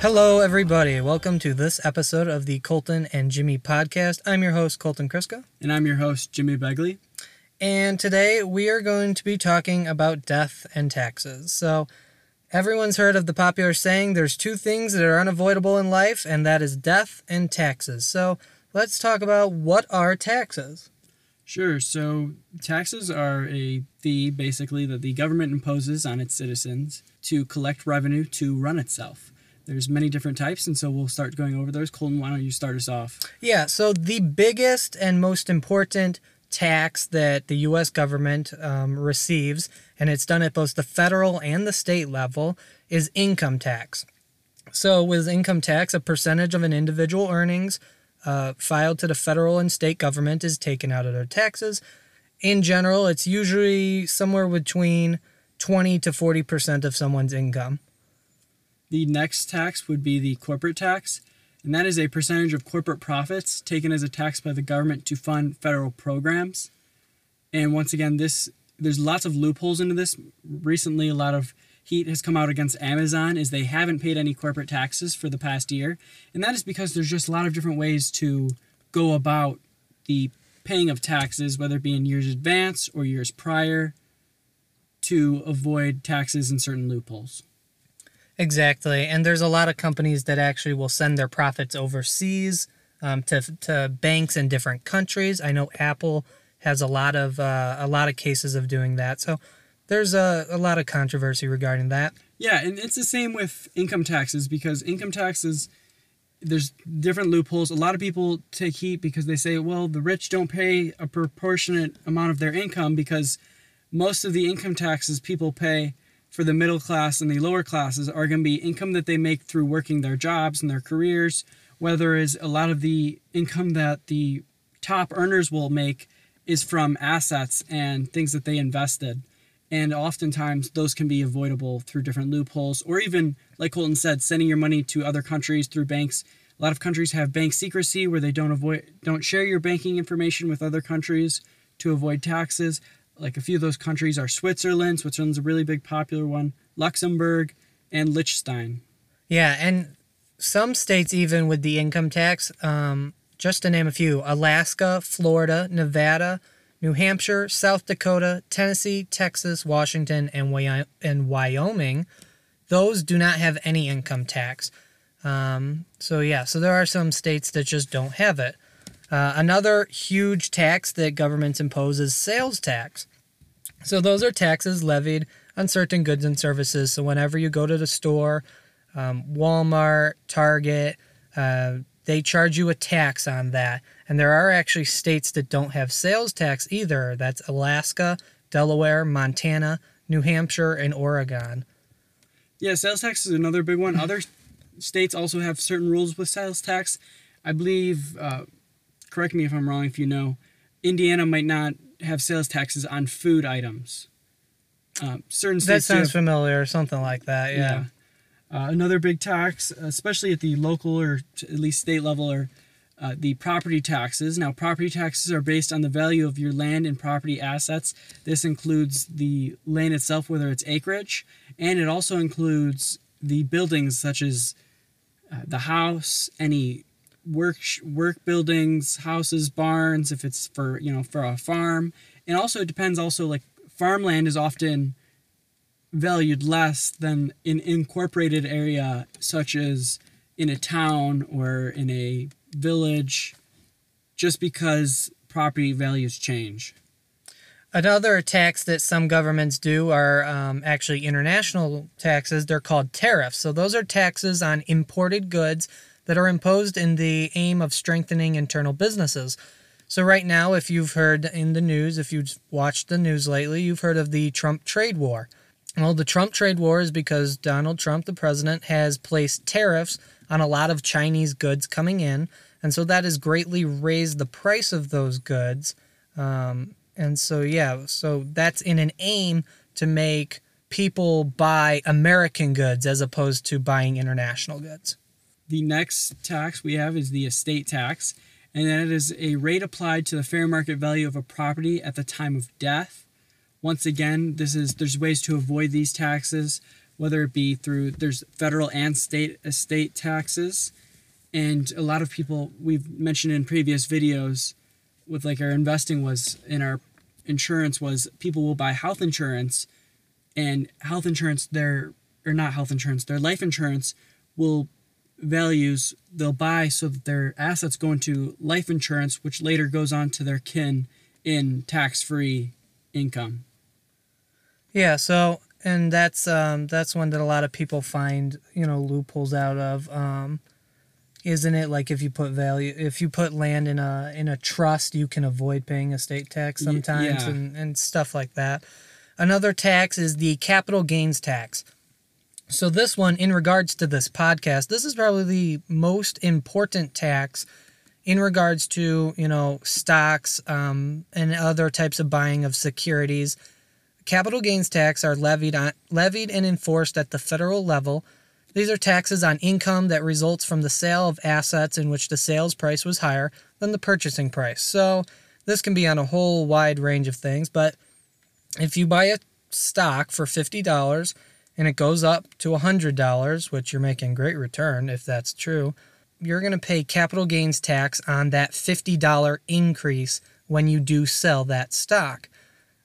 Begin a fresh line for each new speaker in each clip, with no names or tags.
Hello, everybody. Welcome to this episode of the Colton and Jimmy podcast. I'm your host, Colton Kriska.
And I'm your host, Jimmy Begley.
And today we are going to be talking about death and taxes. So, everyone's heard of the popular saying there's two things that are unavoidable in life, and that is death and taxes. So, let's talk about what are taxes.
Sure. So, taxes are a fee basically that the government imposes on its citizens to collect revenue to run itself. There's many different types, and so we'll start going over those. Colton, why don't you start us off?
Yeah, so the biggest and most important tax that the U.S. government um, receives, and it's done at both the federal and the state level, is income tax. So, with income tax, a percentage of an individual earnings uh, filed to the federal and state government is taken out of their taxes. In general, it's usually somewhere between 20 to 40% of someone's income.
The next tax would be the corporate tax, and that is a percentage of corporate profits taken as a tax by the government to fund federal programs. And once again, this there's lots of loopholes into this. Recently, a lot of heat has come out against Amazon is they haven't paid any corporate taxes for the past year, and that is because there's just a lot of different ways to go about the paying of taxes, whether it be in years advance or years prior, to avoid taxes and certain loopholes.
Exactly, and there's a lot of companies that actually will send their profits overseas um, to to banks in different countries. I know Apple has a lot of uh, a lot of cases of doing that. So there's a, a lot of controversy regarding that.
Yeah, and it's the same with income taxes because income taxes there's different loopholes. A lot of people take heat because they say, well, the rich don't pay a proportionate amount of their income because most of the income taxes people pay for the middle class and the lower classes are going to be income that they make through working their jobs and their careers, whether is a lot of the income that the top earners will make is from assets and things that they invested. And oftentimes those can be avoidable through different loopholes, or even, like Colton said, sending your money to other countries through banks. A lot of countries have bank secrecy where they don't avoid don't share your banking information with other countries to avoid taxes like a few of those countries are Switzerland. Switzerland's a really big popular one. Luxembourg and Liechtenstein.
Yeah, and some states even with the income tax, um, just to name a few: Alaska, Florida, Nevada, New Hampshire, South Dakota, Tennessee, Texas, Washington, and and Wyoming. Those do not have any income tax. Um, so yeah, so there are some states that just don't have it. Uh, another huge tax that governments impose is sales tax. So those are taxes levied on certain goods and services. So whenever you go to the store, um, Walmart, Target, uh, they charge you a tax on that. And there are actually states that don't have sales tax either. That's Alaska, Delaware, Montana, New Hampshire, and Oregon.
Yeah, sales tax is another big one. Other states also have certain rules with sales tax. I believe uh, correct me if I'm wrong if you know, Indiana might not have sales taxes on food items.
Um, certain states that sounds have, familiar, something like that. Yeah. yeah.
Uh, another big tax, especially at the local or at least state level, are uh, the property taxes. Now, property taxes are based on the value of your land and property assets. This includes the land itself, whether it's acreage, and it also includes the buildings such as uh, the house, any work work buildings, houses, barns, if it's for you know for a farm, and also it depends. Also, like farmland is often valued less than in incorporated area, such as in a town or in a village, just because property values change.
Another tax that some governments do are um, actually international taxes. They're called tariffs. So, those are taxes on imported goods that are imposed in the aim of strengthening internal businesses. So, right now, if you've heard in the news, if you've watched the news lately, you've heard of the Trump trade war. Well, the Trump trade war is because Donald Trump, the president, has placed tariffs on a lot of Chinese goods coming in. And so that has greatly raised the price of those goods. Um, and so, yeah, so that's in an aim to make people buy American goods as opposed to buying international goods.
The next tax we have is the estate tax, and that is a rate applied to the fair market value of a property at the time of death. Once again, this is there's ways to avoid these taxes, whether it be through there's federal and state estate taxes, and a lot of people we've mentioned in previous videos with like our investing was in our insurance was people will buy health insurance and health insurance their or not health insurance their life insurance will values they'll buy so that their assets go into life insurance which later goes on to their kin in tax-free income
Yeah, so and that's um that's one that a lot of people find, you know, loopholes out of. Um isn't it like if you put value if you put land in a in a trust, you can avoid paying estate tax sometimes
yeah.
and, and stuff like that. Another tax is the capital gains tax. So this one in regards to this podcast, this is probably the most important tax in regards to, you know, stocks um, and other types of buying of securities Capital gains tax are levied on levied and enforced at the federal level. These are taxes on income that results from the sale of assets in which the sales price was higher than the purchasing price. So this can be on a whole wide range of things, but if you buy a stock for $50 and it goes up to $100, which you're making great return if that's true, you're going to pay capital gains tax on that $50 increase when you do sell that stock.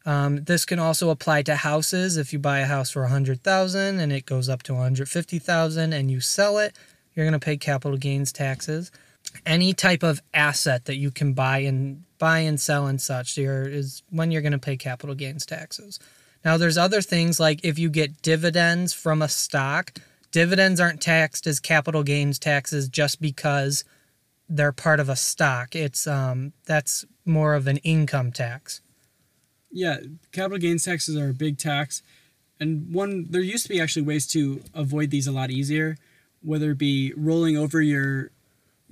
Um, this can also apply to houses. If you buy a house for 100,000 and it goes up to 150,000 and you sell it, you're going to pay capital gains taxes. Any type of asset that you can buy and buy and sell and such is when you're going to pay capital gains taxes. Now there's other things like if you get dividends from a stock, dividends aren't taxed as capital gains taxes just because they're part of a stock. It's um that's more of an income tax.
yeah capital gains taxes are a big tax and one there used to be actually ways to avoid these a lot easier whether it be rolling over your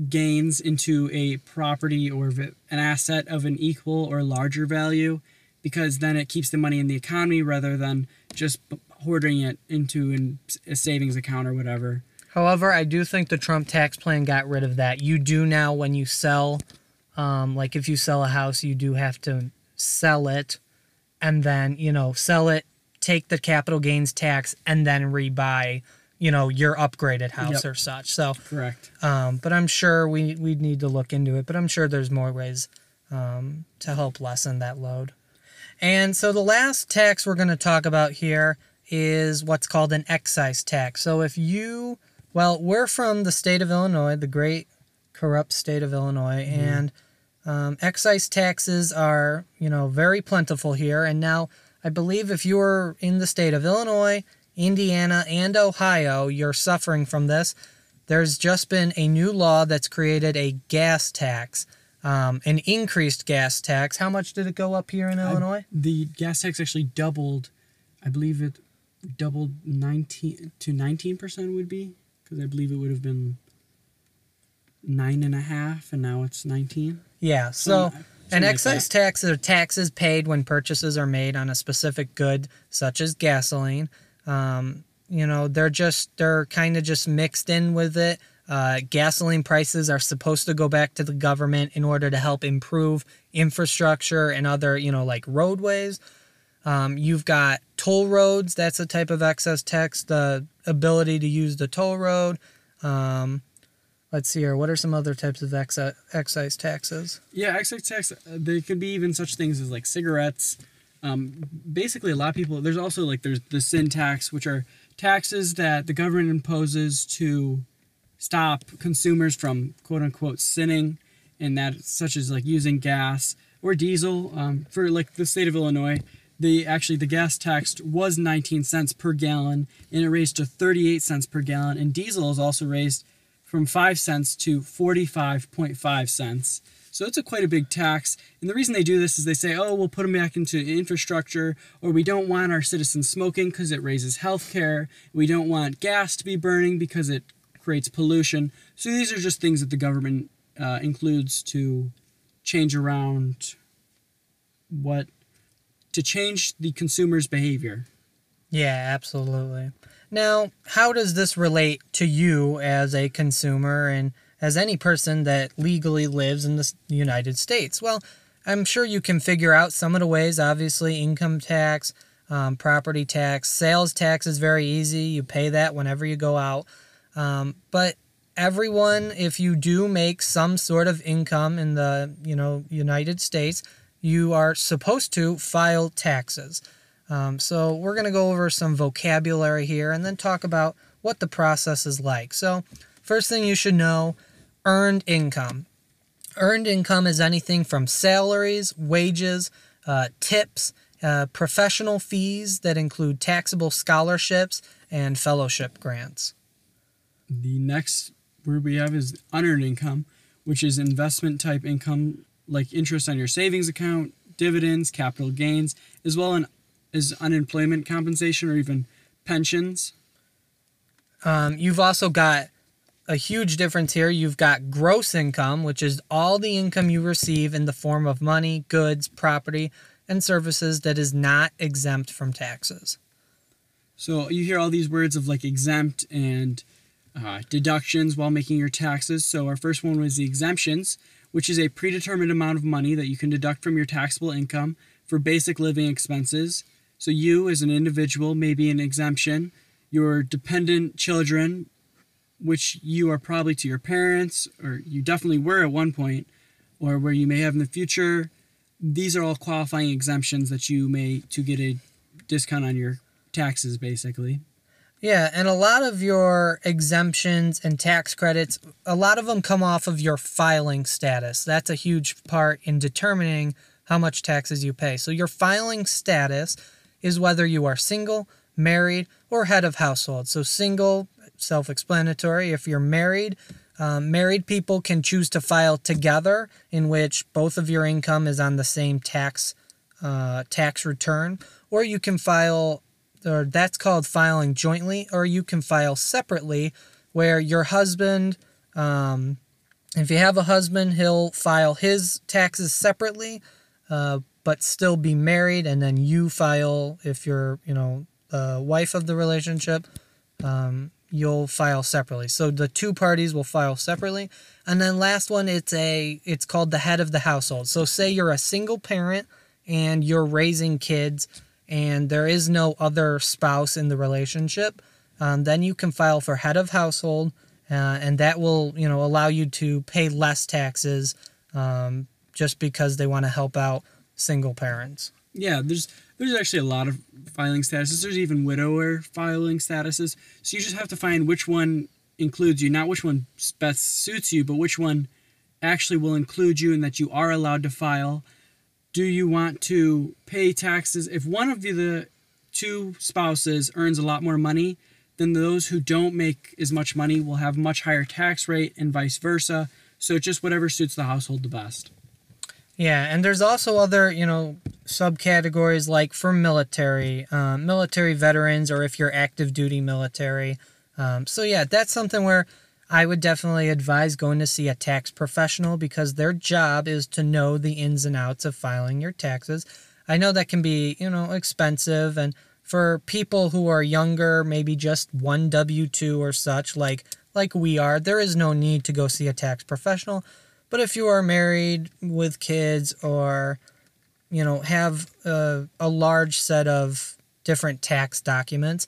gains into a property or an asset of an equal or larger value because then it keeps the money in the economy rather than just hoarding it into an, a savings account or whatever
However, I do think the Trump tax plan got rid of that. You do now when you sell, um, like if you sell a house, you do have to sell it, and then you know sell it, take the capital gains tax, and then rebuy, you know, your upgraded house
Yep.
or such. So,
correct
um, but I'm sure we we need to look into it. But I'm sure there's more ways um, to help lessen that load. And so the last tax we're going to talk about here is what's called an excise tax. So if you, well, we're from the state of Illinois, the great corrupt state of Illinois, and um, excise taxes are, you know, very plentiful here. And now I believe if you're in the state of Illinois, Indiana, and Ohio, you're suffering from this. There's just been a new law that's created a gas tax, um, an increased gas tax. How much did it go up here in Illinois?
the gas tax actually doubled i believe it doubled 19 to 19% would be because i believe it would have been nine and a half and now it's 19
Yeah. So
Something-
an
like
excise
that.
tax are taxes paid when purchases are made on a specific good, such as gasoline. Um, you know, they're just they're kind of just mixed in with it. Uh, gasoline prices are supposed to go back to the government in order to help improve infrastructure and other, you know, like roadways. Um, you've got toll roads. That's a type of excise tax. The ability to use the toll road. Um, let's see here. What are some other types of excise, taxes?
Yeah, excise tax. uh, There could be even such things as like cigarettes. Um, basically, a lot of people. There's also like there's the sin tax, which are taxes that the government imposes to stop consumers from quote unquote sinning, and that such as like using gas or diesel. Um, for like the state of Illinois, the actually the gas tax was 19 cents per gallon, and it raised to 38 cents per gallon, and diesel is also raised from 5 cents to 45.5 cents. So it's a quite a big tax. And the reason they do this is they say, oh, we'll put them back into infrastructure, or we don't want our citizens smoking because it raises health care. We don't want gas to be burning because it creates pollution. So these are just things that the government uh, includes to change around what, to change the consumer's behavior.
Yeah, absolutely. Now, how does this relate to you as a consumer and as any person that legally lives in the United States? Well, I'm sure you can figure out some of the ways, obviously, income tax, um, property tax. Sales tax is very easy. You pay that whenever you go out. Um, but everyone, if you do make some sort of income in the you know United States, you are supposed to file taxes. Um, so we're going to go over some vocabulary here and then talk about what the process is like. So first thing you should know, earned income. Earned income is anything from salaries, wages, uh, tips, uh, professional fees that include taxable scholarships and fellowship grants.
The next word we have is unearned income, which is investment type income like interest on your savings account, dividends, capital gains, as well as unemployment compensation or even pensions.
Um, you've also got a huge difference here. You've got gross income, which is all the income you receive in the form of money, goods, property, and services that is not exempt from taxes.
So you hear all these words of like exempt and uh, deductions while making your taxes. So our first one was the exemptions, which is a predetermined amount of money that you can deduct from your taxable income for basic living expenses. So you, as an individual, may be an exemption. Your dependent children, which you are probably to your parents, or you definitely were at one point, or where you may have in the future. These are all qualifying exemptions that you may to get a discount on your taxes, basically.
Yeah, and a lot of your exemptions and tax credits, a lot of them come off of your filing status. That's a huge part in determining how much taxes you pay. So, your filing status is whether you are single, married, or head of household. So, single, self explanatory. If you're married, um, married people can choose to file together, in which both of your income is on the same tax uh, tax return, or you can file or that's called filing jointly, or you can file separately, where your husband, um, if you have a husband, he'll file his taxes separately, uh, but still be married, and then you file if you're, you know, the wife of the relationship. Um, you'll file separately. So the two parties will file separately. And then last one it's a it's called the head of the household. So say you're a single parent and you're raising kids and there is no other spouse in the relationship, um, then you can file for head of household, uh, and that will you know allow you to pay less taxes um, just because they want to help out single parents.
Yeah, there's there's actually a lot of filing statuses. There's even widower filing statuses. So you just have to find which one includes you, not which one best suits you, but which one actually will include you and that you are allowed to file do you want to pay taxes? If one of the two spouses earns a lot more money then those who don't make as much money will have much higher tax rate and vice versa. So just whatever suits the household the best.
Yeah and there's also other you know subcategories like for military um, military veterans or if you're active duty military. Um, so yeah that's something where I would definitely advise going to see a tax professional because their job is to know the ins and outs of filing your taxes. I know that can be, you know, expensive and for people who are younger, maybe just one W2 or such like like we are, there is no need to go see a tax professional. But if you are married with kids or you know, have a, a large set of different tax documents,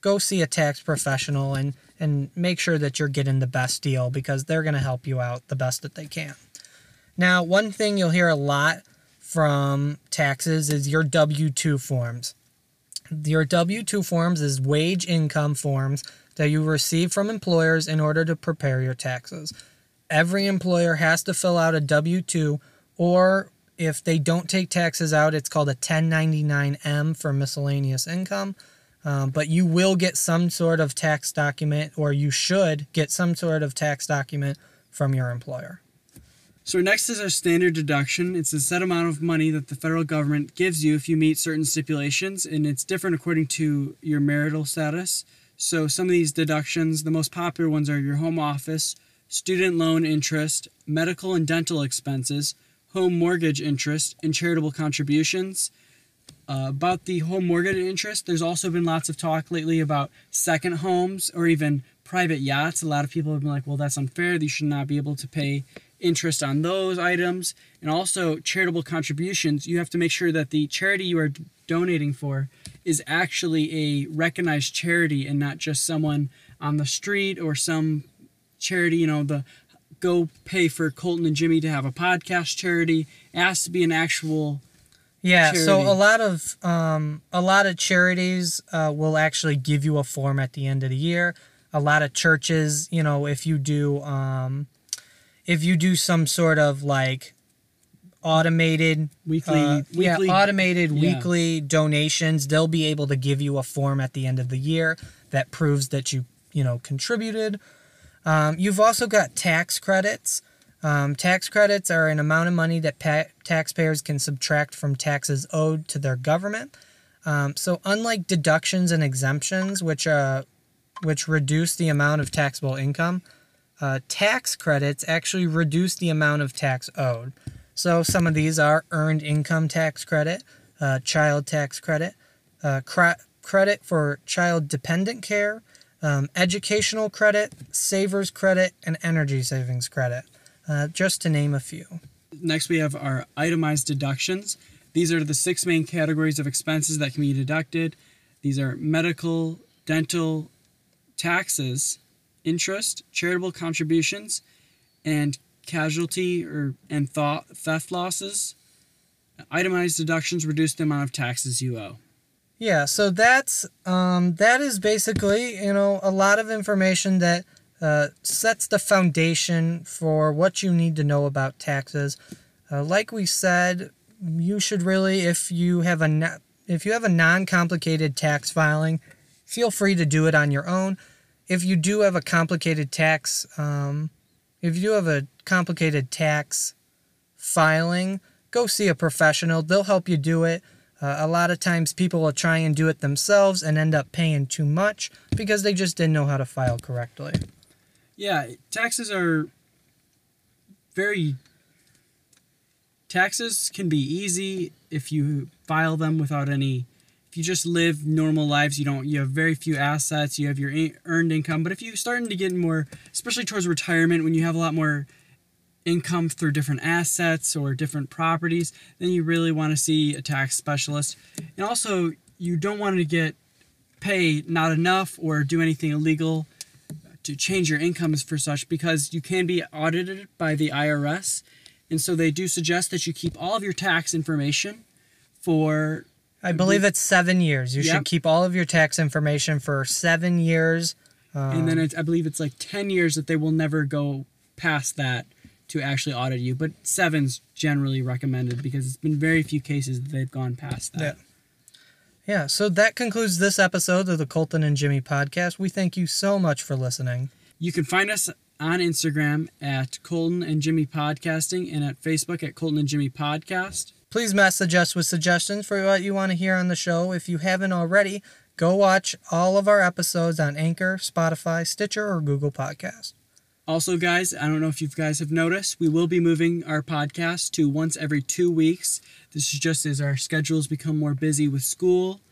go see a tax professional and and make sure that you're getting the best deal because they're going to help you out the best that they can. Now, one thing you'll hear a lot from taxes is your W 2 forms. Your W 2 forms is wage income forms that you receive from employers in order to prepare your taxes. Every employer has to fill out a W 2, or if they don't take taxes out, it's called a 1099M for miscellaneous income. Um, but you will get some sort of tax document, or you should get some sort of tax document from your employer.
So, next is our standard deduction. It's a set amount of money that the federal government gives you if you meet certain stipulations, and it's different according to your marital status. So, some of these deductions, the most popular ones are your home office, student loan interest, medical and dental expenses, home mortgage interest, and charitable contributions. Uh, about the home mortgage interest, there's also been lots of talk lately about second homes or even private yachts. A lot of people have been like, well, that's unfair. You should not be able to pay interest on those items. And also, charitable contributions, you have to make sure that the charity you are donating for is actually a recognized charity and not just someone on the street or some charity, you know, the go pay for Colton and Jimmy to have a podcast charity. It has to be an actual
Yeah, so a lot of um, a lot of charities uh, will actually give you a form at the end of the year. A lot of churches, you know, if you do um, if you do some sort of like automated
weekly
uh,
weekly
yeah, automated
yeah.
weekly donations, they'll be able to give you a form at the end of the year that proves that you you know contributed. Um, you've also got tax credits. Um, tax credits are an amount of money that pa- taxpayers can subtract from taxes owed to their government. Um, so, unlike deductions and exemptions, which uh, which reduce the amount of taxable income, uh, tax credits actually reduce the amount of tax owed. So, some of these are earned income tax credit, uh, child tax credit, uh, credit for child dependent care, um, educational credit, savers credit, and energy savings credit, uh, just to name a few.
Next, we have our itemized deductions. These are the six main categories of expenses that can be deducted. These are medical, dental, taxes, interest, charitable contributions, and casualty or and thought, theft losses. Itemized deductions reduce the amount of taxes you owe.
Yeah, so that's um, that is basically you know a lot of information that uh, sets the foundation for what you need to know about taxes. Uh, like we said, you should really, if you have a if you have a non-complicated tax filing, feel free to do it on your own. If you do have a complicated tax, um, if you have a complicated tax filing, go see a professional. They'll help you do it. Uh, a lot of times people will try and do it themselves and end up paying too much because they just didn't know how to file correctly.
Yeah, taxes are very. Taxes can be easy if you file them without any. If you just live normal lives, you don't. You have very few assets. You have your earned income. But if you're starting to get more, especially towards retirement, when you have a lot more income through different assets or different properties, then you really want to see a tax specialist. And also, you don't want to get pay not enough or do anything illegal to change your incomes for such because you can be audited by the IRS. And so they do suggest that you keep all of your tax information for
I believe it's seven years. You
Yep.
should keep all of your tax information for seven years. Um,
and then it's, I believe it's like 10 years that they will never go past that to actually audit you. But seven's generally recommended because it's been very few cases that they've gone past that.
Yeah. Yeah, so that concludes this episode of the Colton and Jimmy podcast. We thank you so much for listening.
You can find us on Instagram at Colton and Jimmy Podcasting and at Facebook at Colton and Jimmy Podcast.
Please message us with suggestions for what you want to hear on the show. If you haven't already, go watch all of our episodes on Anchor, Spotify, Stitcher, or Google Podcast.
Also, guys, I don't know if you guys have noticed, we will be moving our podcast to once every two weeks. This is just as our schedules become more busy with school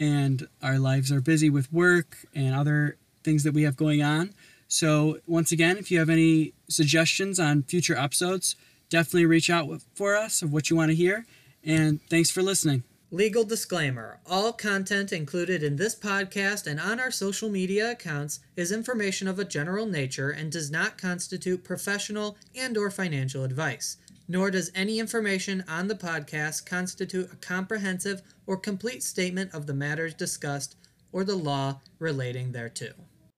and our lives are busy with work and other things that we have going on. So, once again, if you have any suggestions on future episodes, definitely reach out for us of what you want to hear. And thanks for listening.
Legal disclaimer All content included in this podcast and on our social media accounts is information of a general nature and does not constitute professional and or financial advice. Nor does any information on the podcast constitute a comprehensive or complete statement of the matters discussed or the law relating thereto.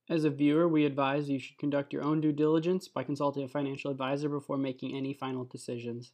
As a viewer, we advise you should conduct your own due diligence by consulting a financial advisor before making any final decisions.